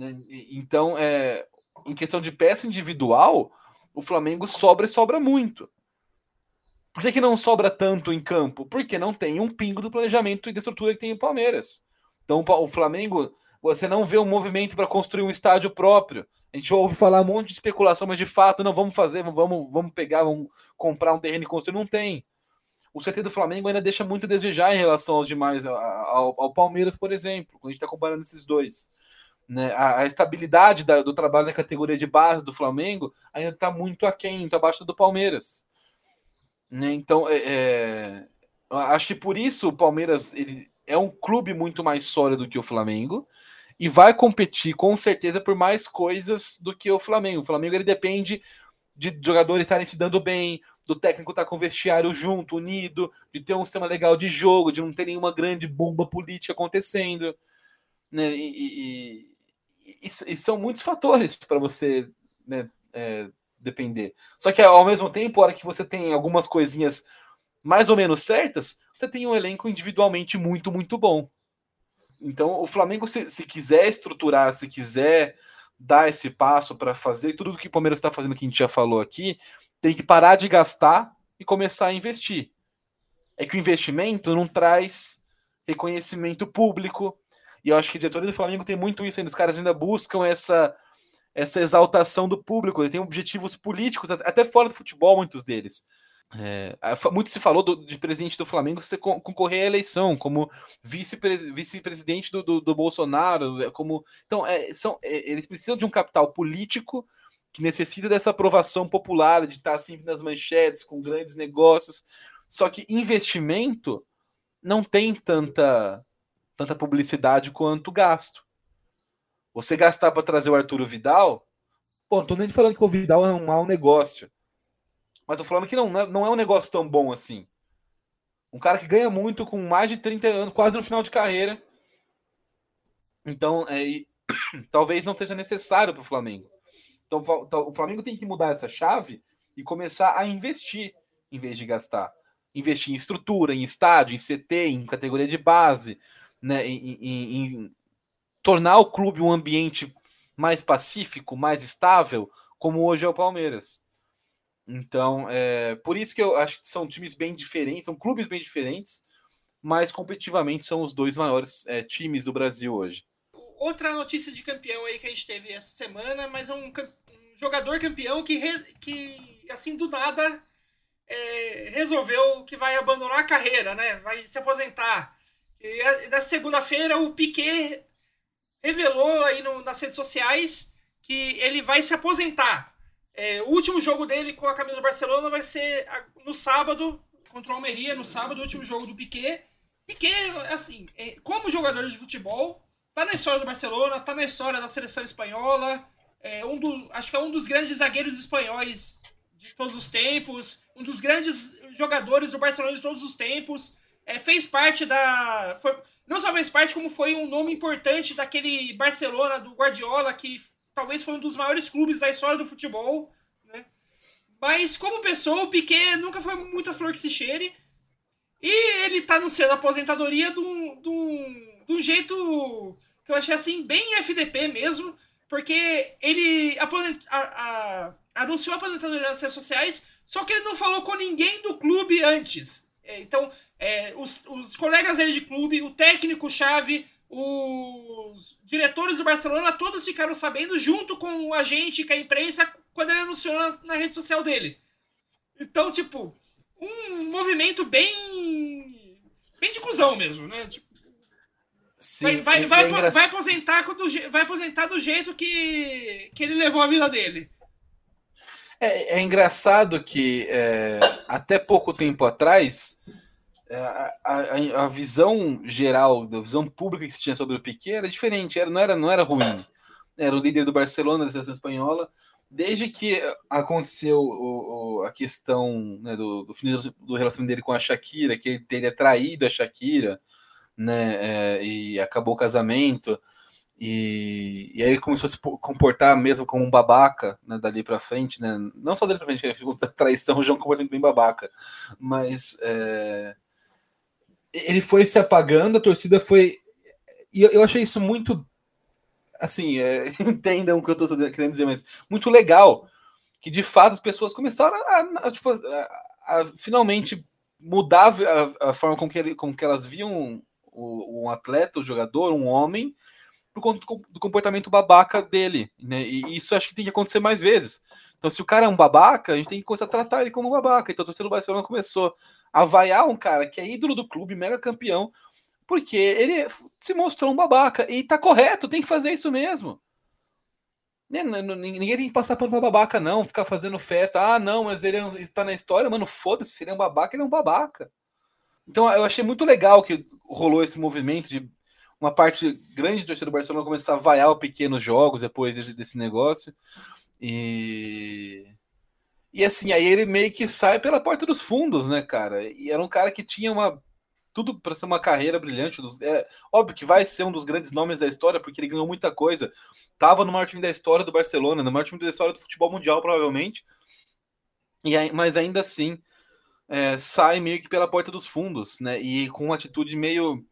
Né? Então, é, em questão de peça individual, o Flamengo sobra e sobra muito. Por que, que não sobra tanto em campo? Porque não tem um pingo do planejamento e da estrutura que tem o Palmeiras. Então, o Flamengo você não vê um movimento para construir um estádio próprio. A gente ouve falar um monte de especulação, mas de fato, não vamos fazer, vamos, vamos pegar, vamos comprar um terreno e construir. Não tem. O CT do Flamengo ainda deixa muito a desejar em relação aos demais, ao, ao Palmeiras, por exemplo, quando a gente está comparando esses dois. Né? A, a estabilidade da, do trabalho na categoria de base do Flamengo ainda está muito aquém, muito abaixo do Palmeiras. Né? Então, é, é, acho que por isso o Palmeiras ele é um clube muito mais sólido que o Flamengo e vai competir com certeza por mais coisas do que o Flamengo. O Flamengo ele depende de jogadores estarem se dando bem, do técnico estar com o vestiário junto, unido, de ter um sistema legal de jogo, de não ter nenhuma grande bomba política acontecendo. Né? E, e, e são muitos fatores para você né, é, depender. Só que ao mesmo tempo, a hora que você tem algumas coisinhas mais ou menos certas, você tem um elenco individualmente muito, muito bom. Então, o Flamengo, se, se quiser estruturar, se quiser dar esse passo para fazer tudo o que o Palmeiras está fazendo, que a gente já falou aqui, tem que parar de gastar e começar a investir. É que o investimento não traz reconhecimento público. E eu acho que a diretoria do Flamengo tem muito isso ainda. Os caras ainda buscam essa, essa exaltação do público. Eles têm objetivos políticos, até fora do futebol, muitos deles. É, muito se falou do, de presidente do Flamengo você concorrer à eleição como vice-presidente vice do, do, do, Bolsonaro, é, como então é, são, é, eles precisam de um capital político que necessita dessa aprovação popular, de estar sempre nas manchetes com grandes negócios. Só que investimento não tem tanta tanta publicidade quanto gasto. Você gastar para trazer o Arturo Vidal, pô, não tô nem falando que o Vidal é um mau negócio. Mas tô falando que não, não é um negócio tão bom assim. Um cara que ganha muito com mais de 30 anos, quase no final de carreira. Então, é, talvez não seja necessário para o Flamengo. Então, o Flamengo tem que mudar essa chave e começar a investir em vez de gastar. Investir em estrutura, em estádio, em CT, em categoria de base, né, em, em, em tornar o clube um ambiente mais pacífico, mais estável, como hoje é o Palmeiras. Então, é, por isso que eu acho que são times bem diferentes, são clubes bem diferentes, mas competitivamente são os dois maiores é, times do Brasil hoje. Outra notícia de campeão aí que a gente teve essa semana, mas é um, um jogador campeão que, re, que assim, do nada é, resolveu que vai abandonar a carreira, né? Vai se aposentar. E na segunda-feira o Piquet revelou aí no, nas redes sociais que ele vai se aposentar. É, o último jogo dele com a camisa do Barcelona vai ser no sábado, contra o Almeria, no sábado, o último jogo do Piquet. Piquet, assim, é, como jogador de futebol, tá na história do Barcelona, tá na história da seleção espanhola, é um do, acho que é um dos grandes zagueiros espanhóis de todos os tempos, um dos grandes jogadores do Barcelona de todos os tempos. É, fez parte da. Foi, não só fez parte, como foi um nome importante daquele Barcelona do Guardiola, que talvez foi um dos maiores clubes da história do futebol, né? Mas como pessoa, o Piquet nunca foi muito a flor que se cheire. E ele tá anunciando a aposentadoria de um, de, um, de um jeito que eu achei assim, bem FDP mesmo, porque ele aposent, a, a, anunciou a aposentadoria nas redes sociais, só que ele não falou com ninguém do clube antes. É, então, é, os, os colegas dele de clube, o técnico-chave, os diretores do Barcelona todos ficaram sabendo junto com a gente, com a imprensa, quando ele anunciou na, na rede social dele. Então, tipo, um movimento bem. bem de cuzão mesmo, né? Tipo, Sim, vai, vai, é vai, vai, aposentar do, vai aposentar do jeito que, que ele levou a vida dele. É, é engraçado que é, até pouco tempo atrás é, a, a, a, visão geral, a visão pública que se tinha sobre o Piquet era diferente, era, não, era, não era ruim. Era o líder do Barcelona, da seleção espanhola. Desde que aconteceu o, o, a questão né, do, do, do relacionamento dele com a Shakira, que ele teria traído a Shakira, né, é, e acabou o casamento, e, e, aí ele começou a se comportar mesmo como um babaca, né, dali para frente, né, não só dali para frente, a traição já é um comportamento bem babaca, mas é, ele foi se apagando, a torcida foi. E eu, eu achei isso muito. Assim, é, entendam o que eu estou querendo dizer, mas muito legal. Que de fato as pessoas começaram a, a, tipo, a, a finalmente mudar a, forma com que, ele, com que elas viam o, um atleta, o um jogador, um homem, por conta do comportamento babaca dele. Né? E isso acho que tem que acontecer mais vezes. Então, se o cara é um babaca, a gente tem que começar a tratar ele como babaca. Então, a torcida do Barcelona começou a vaiar um cara que é ídolo do clube, mega campeão, porque ele se mostrou um babaca. E tá correto, tem que fazer isso mesmo. Né, ninguém tem que passar pano pra babaca, não. Ficar fazendo festa. Ah, não, mas ele é está na história, mano. Foda-se, se ele é um babaca, ele é um babaca. Então eu achei muito legal que rolou esse movimento de uma parte grande do torcedor do Barcelona começar a vaiar os pequenos jogos depois desse, desse negócio. E. E assim, aí ele meio que sai pela porta dos fundos, né, cara? E era um cara que tinha uma. Tudo para ser uma carreira brilhante. É, óbvio que vai ser um dos grandes nomes da história, porque ele ganhou muita coisa. Tava no maior time da história do Barcelona, no maior time da história do futebol mundial, provavelmente. E aí, mas ainda assim, é, sai meio que pela porta dos fundos, né? E com uma atitude meio.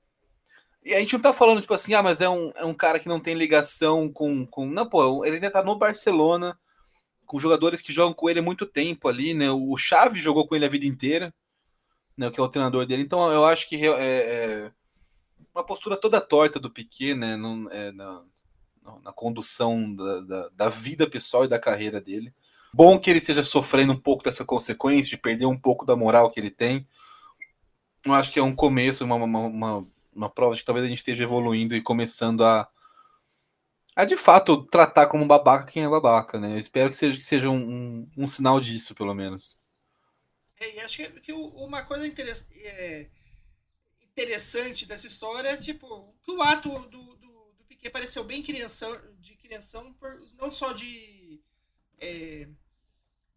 E a gente não tá falando, tipo assim, ah, mas é um, é um cara que não tem ligação com, com. Não, pô, ele ainda tá no Barcelona, com jogadores que jogam com ele há muito tempo ali, né? O Xavi jogou com ele a vida inteira, né? Que é o treinador dele. Então eu acho que é, é uma postura toda torta do Piquet, né? No, é, na, na, condução da, da, da, vida pessoal e da carreira dele. Bom que ele esteja sofrendo um pouco dessa consequência, de perder um pouco da moral que ele tem. Eu acho que é um começo, uma, uma, uma, uma prova de que talvez a gente esteja evoluindo e começando a, a de fato tratar como babaca quem é babaca, né? Eu espero que seja, que seja um, um, um sinal disso, pelo menos. É, e acho que uma coisa interessante. É interessante dessa história, tipo, que o ato do, do, do Piquet pareceu bem de criação, por, não só de é,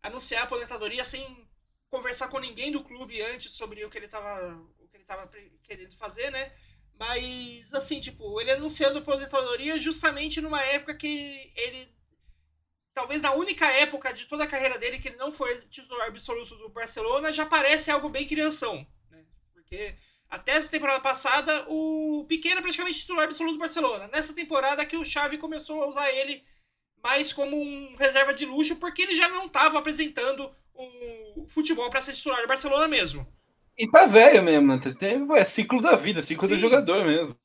anunciar a aposentadoria sem conversar com ninguém do clube antes sobre o que ele estava tava querendo fazer, né? Mas, assim, tipo, ele anunciando aposentadoria justamente numa época que ele. Talvez na única época de toda a carreira dele que ele não foi titular absoluto do Barcelona, já parece algo bem crianção. Né? Porque até a temporada passada, o Piquet era praticamente titular absoluto do Barcelona. Nessa temporada que o Xavi começou a usar ele mais como um reserva de luxo, porque ele já não estava apresentando um futebol para ser titular do Barcelona mesmo. E tá velho mesmo, né? É ciclo da vida, ciclo Sim. do jogador mesmo.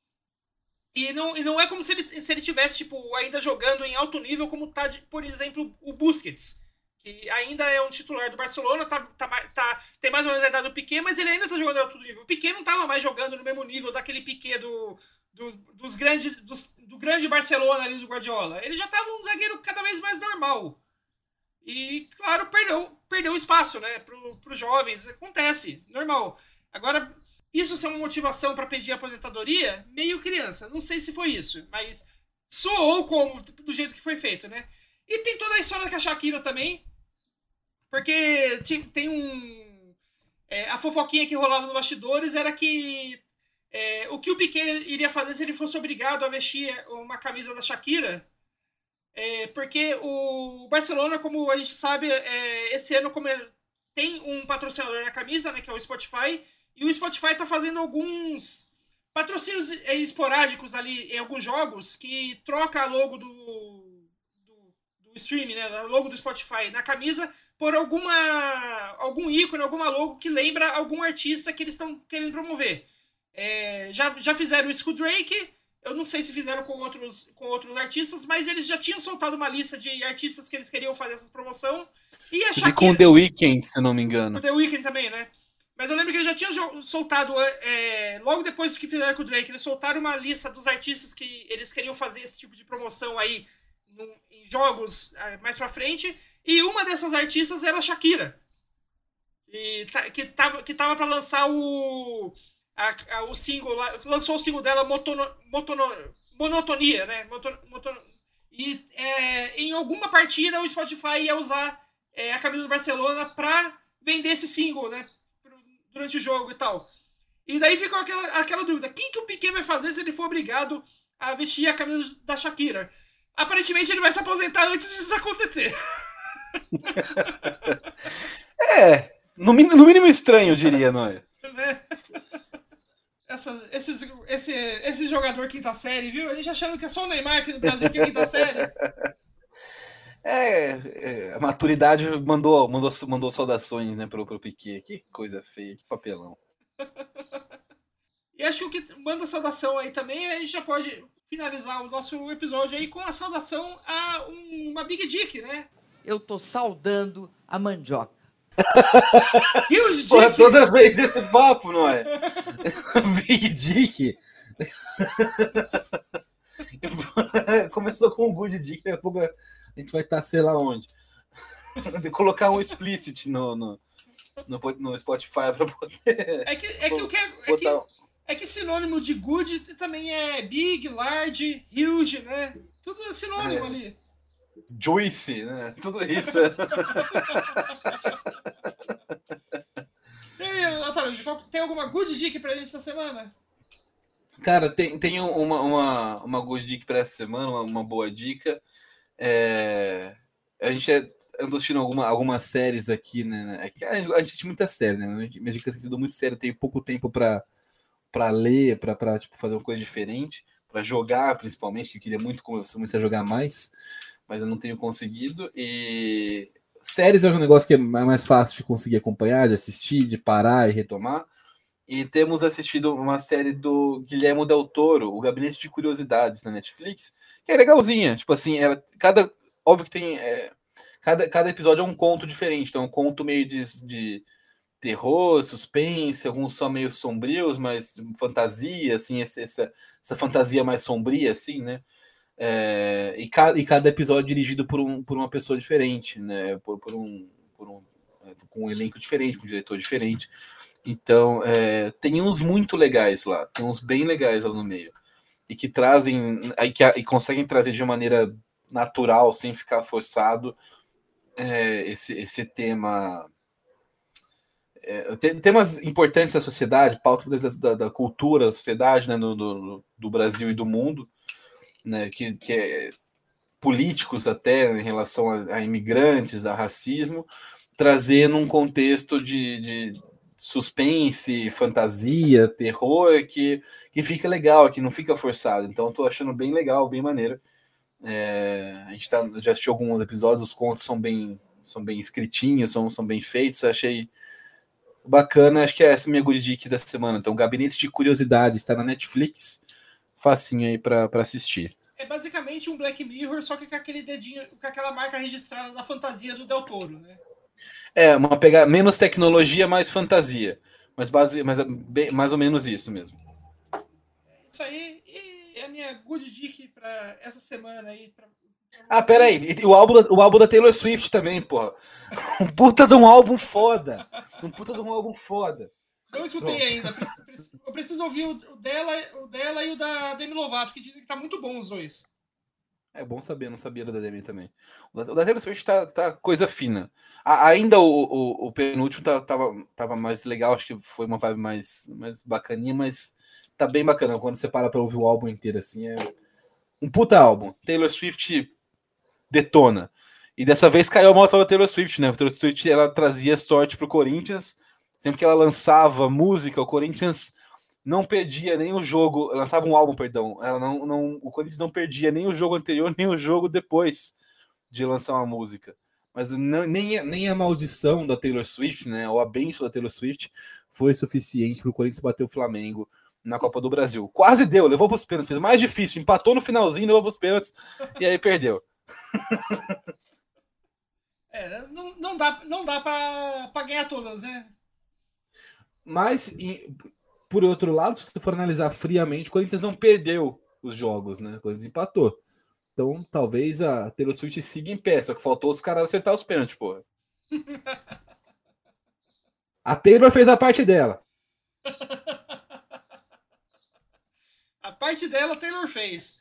E não, e não é como se ele, se ele tivesse, tipo, ainda jogando em alto nível, como tá, por exemplo, o Busquets que ainda é um titular do Barcelona, tá, tá, tá, tem mais ou menos a idade do Piquet, mas ele ainda tá jogando em alto nível. O Piquet não tava mais jogando no mesmo nível daquele Piquet do, do, dos grandes, dos, do grande Barcelona ali do Guardiola. Ele já tava um zagueiro cada vez mais normal. E, claro, perdeu, perdeu espaço, né, pro, pros jovens. Acontece, normal. Agora, isso ser uma motivação para pedir aposentadoria, meio criança. Não sei se foi isso, mas soou como do jeito que foi feito, né? E tem toda a história da Shakira também, porque tem um. É, a fofoquinha que rolava nos bastidores era que é, o que o Piquet iria fazer se ele fosse obrigado a vestir uma camisa da Shakira. É, porque o Barcelona, como a gente sabe, é, esse ano como tem um patrocinador na camisa, né, que é o Spotify, e o Spotify está fazendo alguns patrocínios é, esporádicos ali em alguns jogos que troca a logo do streaming, né, logo do Spotify na camisa por alguma algum ícone, alguma logo que lembra algum artista que eles estão querendo promover. É, já, já fizeram isso com o Drake, eu não sei se fizeram com outros, com outros artistas, mas eles já tinham soltado uma lista de artistas que eles queriam fazer essa promoção. E a Shakira, com The Weeknd, se não me engano. Com The Weeknd também, né? Mas eu lembro que eles já tinham soltado, é, logo depois do que fizeram com o Drake, eles soltaram uma lista dos artistas que eles queriam fazer esse tipo de promoção aí em jogos é, mais pra frente. E uma dessas artistas era a Shakira. E, que, tava, que tava pra lançar o. A, a, o single lá, lançou o single dela Motono, Motono, Monotonia, né? Motono, Motono, e é, em alguma partida o Spotify ia usar é, a camisa do Barcelona pra vender esse single, né? Durante o jogo e tal. E daí ficou aquela, aquela dúvida: quem que o Piquet vai fazer se ele for obrigado a vestir a camisa da Shakira? Aparentemente ele vai se aposentar antes disso acontecer. é, no, no, mínimo estranho, eu diria, não é? Né? Essas, esses, esse, esse jogador quinta série, viu? A gente achando que é só o Neymar aqui no Brasil que é quinta série. É, é, a maturidade mandou, mandou, mandou saudações né, pro, pro Piquet. Que coisa feia, que papelão. e acho que manda saudação aí também, a gente já pode finalizar o nosso episódio aí com a saudação a uma Big Dick, né? Eu tô saudando a mandioca. Huge Dick! Porra, toda vez esse papo, não é? Big Dick. Começou com o Good Dick, daqui a pouco a gente vai estar sei lá onde. De colocar um explicit no, no, no, no Spotify para poder. É que, é que o que é, é que é que sinônimo de good também é big, large, huge, né? Tudo sinônimo é. ali. Juicy, né? Tudo isso. e aí, Otávio, tem alguma good dica pra gente essa semana? Cara, tem, tem uma, uma, uma good dica pra essa semana, uma, uma boa dica. É... A gente é, andou assistindo alguma, algumas séries aqui, né? É a gente assiste muita série, né? Minha dica tem sido muito séria, tenho pouco tempo para para ler, para tipo, fazer uma coisa diferente, para jogar principalmente, que eu queria muito começar a jogar mais, mas eu não tenho conseguido. E séries é um negócio que é mais fácil de conseguir acompanhar, de assistir, de parar e retomar. E temos assistido uma série do Guilherme Del Toro, O Gabinete de Curiosidades, na Netflix, que é legalzinha. Tipo assim, ela, cada. Óbvio que tem. É, cada, cada episódio é um conto diferente. Então, um conto meio de, de terror, suspense, alguns são meio sombrios, mas fantasia, assim, essa, essa fantasia mais sombria, assim, né? É, e, cada, e cada episódio dirigido por, um, por uma pessoa diferente, né? Por, por um, por um, é, com um elenco diferente, com um diretor diferente. Então, é, tem uns muito legais lá, tem uns bem legais lá no meio. E que trazem, e, que, e conseguem trazer de maneira natural, sem ficar forçado, é, esse, esse tema. É, temas importantes da sociedade, pautas da, da, cultura da sociedade, né, do, do, do, Brasil e do mundo, né, que, que é políticos até em relação a, a imigrantes, a racismo, trazer num contexto de, de suspense, fantasia, terror, que, que fica legal, que não fica forçado. Então, estou achando bem legal, bem maneiro. É, a gente tá, já assistiu alguns episódios, os contos são bem, são bem escritinhos, são, são bem feitos. Achei bacana. Acho que é essa minha good dick da semana. Então, Gabinete de Curiosidades está na Netflix. Facinho aí para assistir. É basicamente um Black Mirror, só que com aquele dedinho, com aquela marca registrada da fantasia do Del Toro, né? É, uma pegada menos tecnologia, mais fantasia. Mas, base, mas é bem, mais ou menos isso mesmo. Isso aí, e a minha good dick pra essa semana aí. Pra, ah, pera aí, o álbum, o álbum da Taylor Swift também, porra. Um puta de um álbum foda. Um puta de um álbum foda. Não escutei ainda. Eu preciso ouvir o dela, o dela e o da Demi Lovato, que dizem que tá muito bom os dois. É bom saber, não sabia da Demi também. O da Taylor Swift tá, tá coisa fina. A, ainda o, o, o, penúltimo tá, tava, tava mais legal, acho que foi uma vibe mais, mais bacaninha, mas tá bem bacana. Quando você para pra ouvir o álbum inteiro, assim, é um puta álbum. Taylor Swift detona. E dessa vez caiu a moto da Taylor Swift, né? A Taylor Swift ela trazia sorte pro Corinthians. Sempre que ela lançava música, o Corinthians não perdia nem o jogo, lançava um álbum, perdão. Ela não, não, o Corinthians não perdia nem o jogo anterior, nem o jogo depois de lançar uma música. Mas não, nem, nem a maldição da Taylor Swift, né, ou a benção da Taylor Swift, foi suficiente para o Corinthians bater o Flamengo na Copa do Brasil. Quase deu, levou para os pênaltis, fez mais difícil, empatou no finalzinho, levou para os pênaltis e aí perdeu. É, não, não dá, não dá para ganhar todas, né? Mas por outro lado, se você for analisar friamente, o Corinthians não perdeu os jogos, né? O Corinthians empatou. Então, talvez a Taylor Swift siga em pé, só que faltou os caras acertar os pênaltis, porra. a Taylor fez a parte dela. a parte dela a Taylor fez.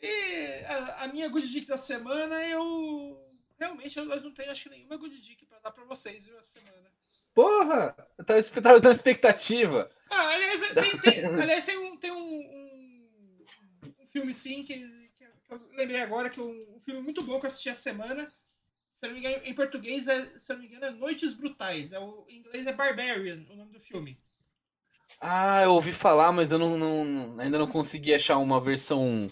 E a, a minha good dick da semana, eu realmente eu não tenho acho nenhuma good dick para dar para vocês viu, essa semana. Porra! Eu tava, tava dando expectativa. Ah, aliás, tem, tem, aliás, tem, um, tem um, um, um filme sim que, que, eu lembrei agora, que é um, um, filme muito bom que eu assisti essa semana. Se não me engano, em português, é, se não me engano, é Noites Brutais. É o, em inglês é Barbarian, o nome do filme. Ah, eu ouvi falar, mas eu não, não, ainda não consegui achar uma versão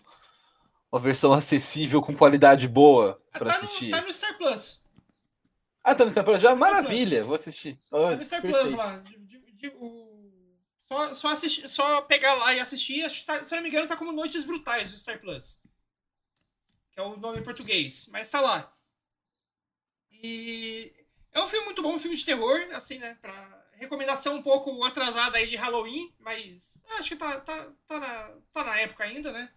uma versão acessível com qualidade boa para tá assistir. No, tá no Star Plus. Ah, tá no Star Plus já? Maravilha, vou assistir. Oh, tá no Star Plus lá. De, de, de, o só, só, assistir, só pegar lá e assistir. Acho que tá, se não me engano, tá como Noites Brutais do Star Plus. Que é o nome em português. Mas tá lá. E é um filme muito bom, um filme de terror, assim, né? Pra recomendação um pouco atrasada aí de Halloween, mas acho que tá, tá, tá, na, tá na época ainda, né?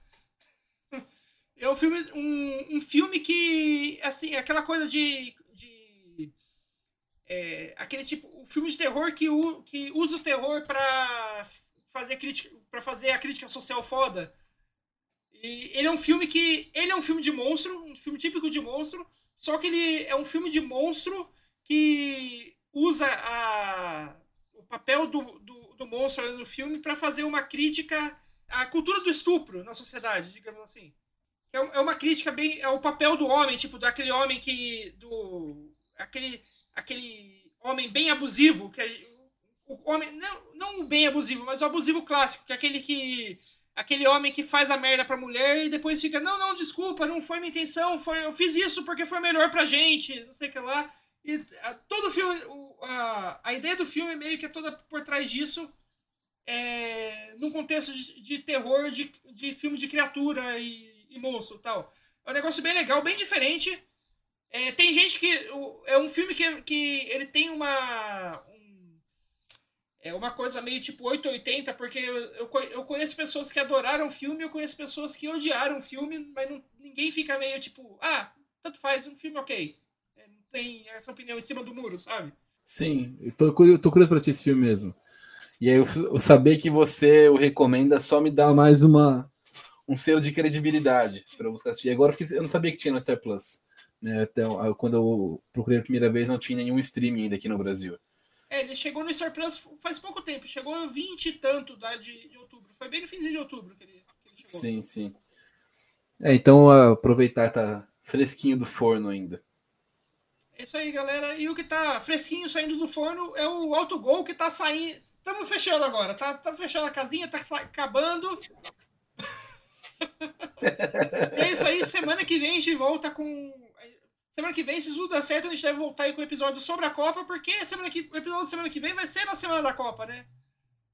É um filme, um, um filme que, assim, é aquela coisa de é, aquele tipo, o filme de terror que, u, que usa o terror para fazer crítica, fazer a crítica social foda. E ele é um filme que ele é um filme de monstro, um filme típico de monstro, só que ele é um filme de monstro que usa a, o papel do, do, do monstro no filme para fazer uma crítica à cultura do estupro na sociedade, digamos assim. É, é uma crítica bem. É o papel do homem, tipo, daquele homem que. do aquele aquele homem bem abusivo, que é, o homem não, não o bem abusivo, mas o abusivo clássico, que é aquele que aquele homem que faz a merda pra mulher e depois fica, não, não, desculpa, não foi minha intenção, foi, eu fiz isso porque foi melhor pra gente, não sei o que lá. E a, todo o filme, a, a ideia do filme meio que é toda por trás disso, é, num contexto de, de terror, de, de filme de criatura e, e monstro tal. É um negócio bem legal, bem diferente. É, tem gente que. É um filme que, que ele tem uma. um- é uma coisa meio tipo 880, porque eu, eu, co- eu conheço pessoas que adoraram o filme, eu conheço pessoas que odiaram o filme, mas não- ninguém fica meio tipo, ah, tanto faz, um filme ok. É, não tem essa opinião em cima do muro, sabe? Sim, eu tô curioso, tô curioso pra assistir esse filme mesmo. E aí, eu, eu saber que você o recomenda só me dá mais uma um selo de credibilidade para buscar assistir. Agora eu, fiquei- eu não sabia que tinha no Star Plus. Né? Eu- quando eu procurei a primeira vez, não tinha nenhum streaming ainda aqui no Brasil. É, ele chegou no Star Plus faz pouco tempo, chegou a 20 e tanto da, de, de outubro. Foi bem no finzinho de outubro que ele, que ele chegou. Sim, sim. É, então aproveitar, tá fresquinho do forno ainda. É isso aí, galera. E o que tá fresquinho saindo do forno é o autogol que tá saindo. Estamos fechando agora, tá, tá fechando a casinha, tá acabando. É isso aí, semana que vem a gente volta com. Semana que vem, se tudo der certo, a gente deve voltar aí com o episódio sobre a Copa, porque semana que... o episódio da semana que vem vai ser na semana da Copa, né?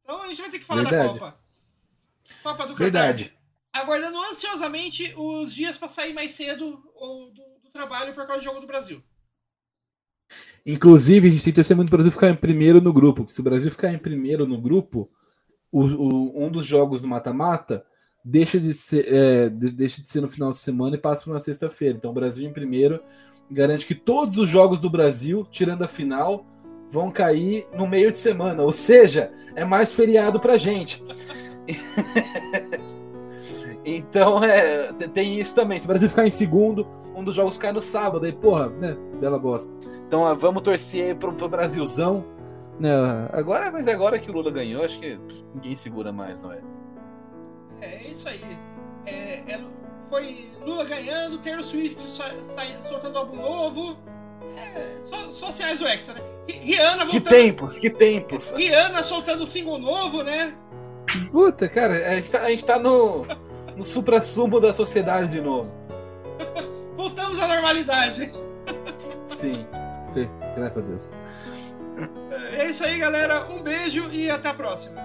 Então a gente vai ter que falar Verdade. da Copa. Copa do Catar. Verdade. Aguardando ansiosamente os dias pra sair mais cedo ou do, do trabalho por causa do jogo do Brasil. Inclusive, a gente tem que muito para o Brasil ficar em primeiro no grupo. porque Se o Brasil ficar em primeiro no grupo, o- o- um dos jogos do mata-mata deixa de ser é, de- deixa de ser no final de semana e passa para uma sexta-feira. Então, o Brasil em primeiro garante que todos os jogos do Brasil, tirando a final, vão cair no meio de semana. Ou seja, é mais feriado para gente. Então, é, te- tem isso também. Se o Brasil ficar em segundo, um dos jogos cai no sábado. Aí, porra, né? Bela bosta. Então, vamos torcer aí pro, pro Brasilzão. Né, agora, mas agora que o Lula ganhou, acho que ninguém segura mais, não é? É, é isso aí. É, é- foi Lula ganhando, Taylor Swift soltando álbum novo. É, só, só sinais do Hexa, né? Ri- Rihanna Que voltando. tempos, que tempos. Rihanna soltando um single novo, né? Puta, cara, a gente tá, a gente tá no, no supra-sumo da sociedade de novo. Voltamos à normalidade. Sim, graças a Deus. É isso aí, galera. Um beijo e até a próxima.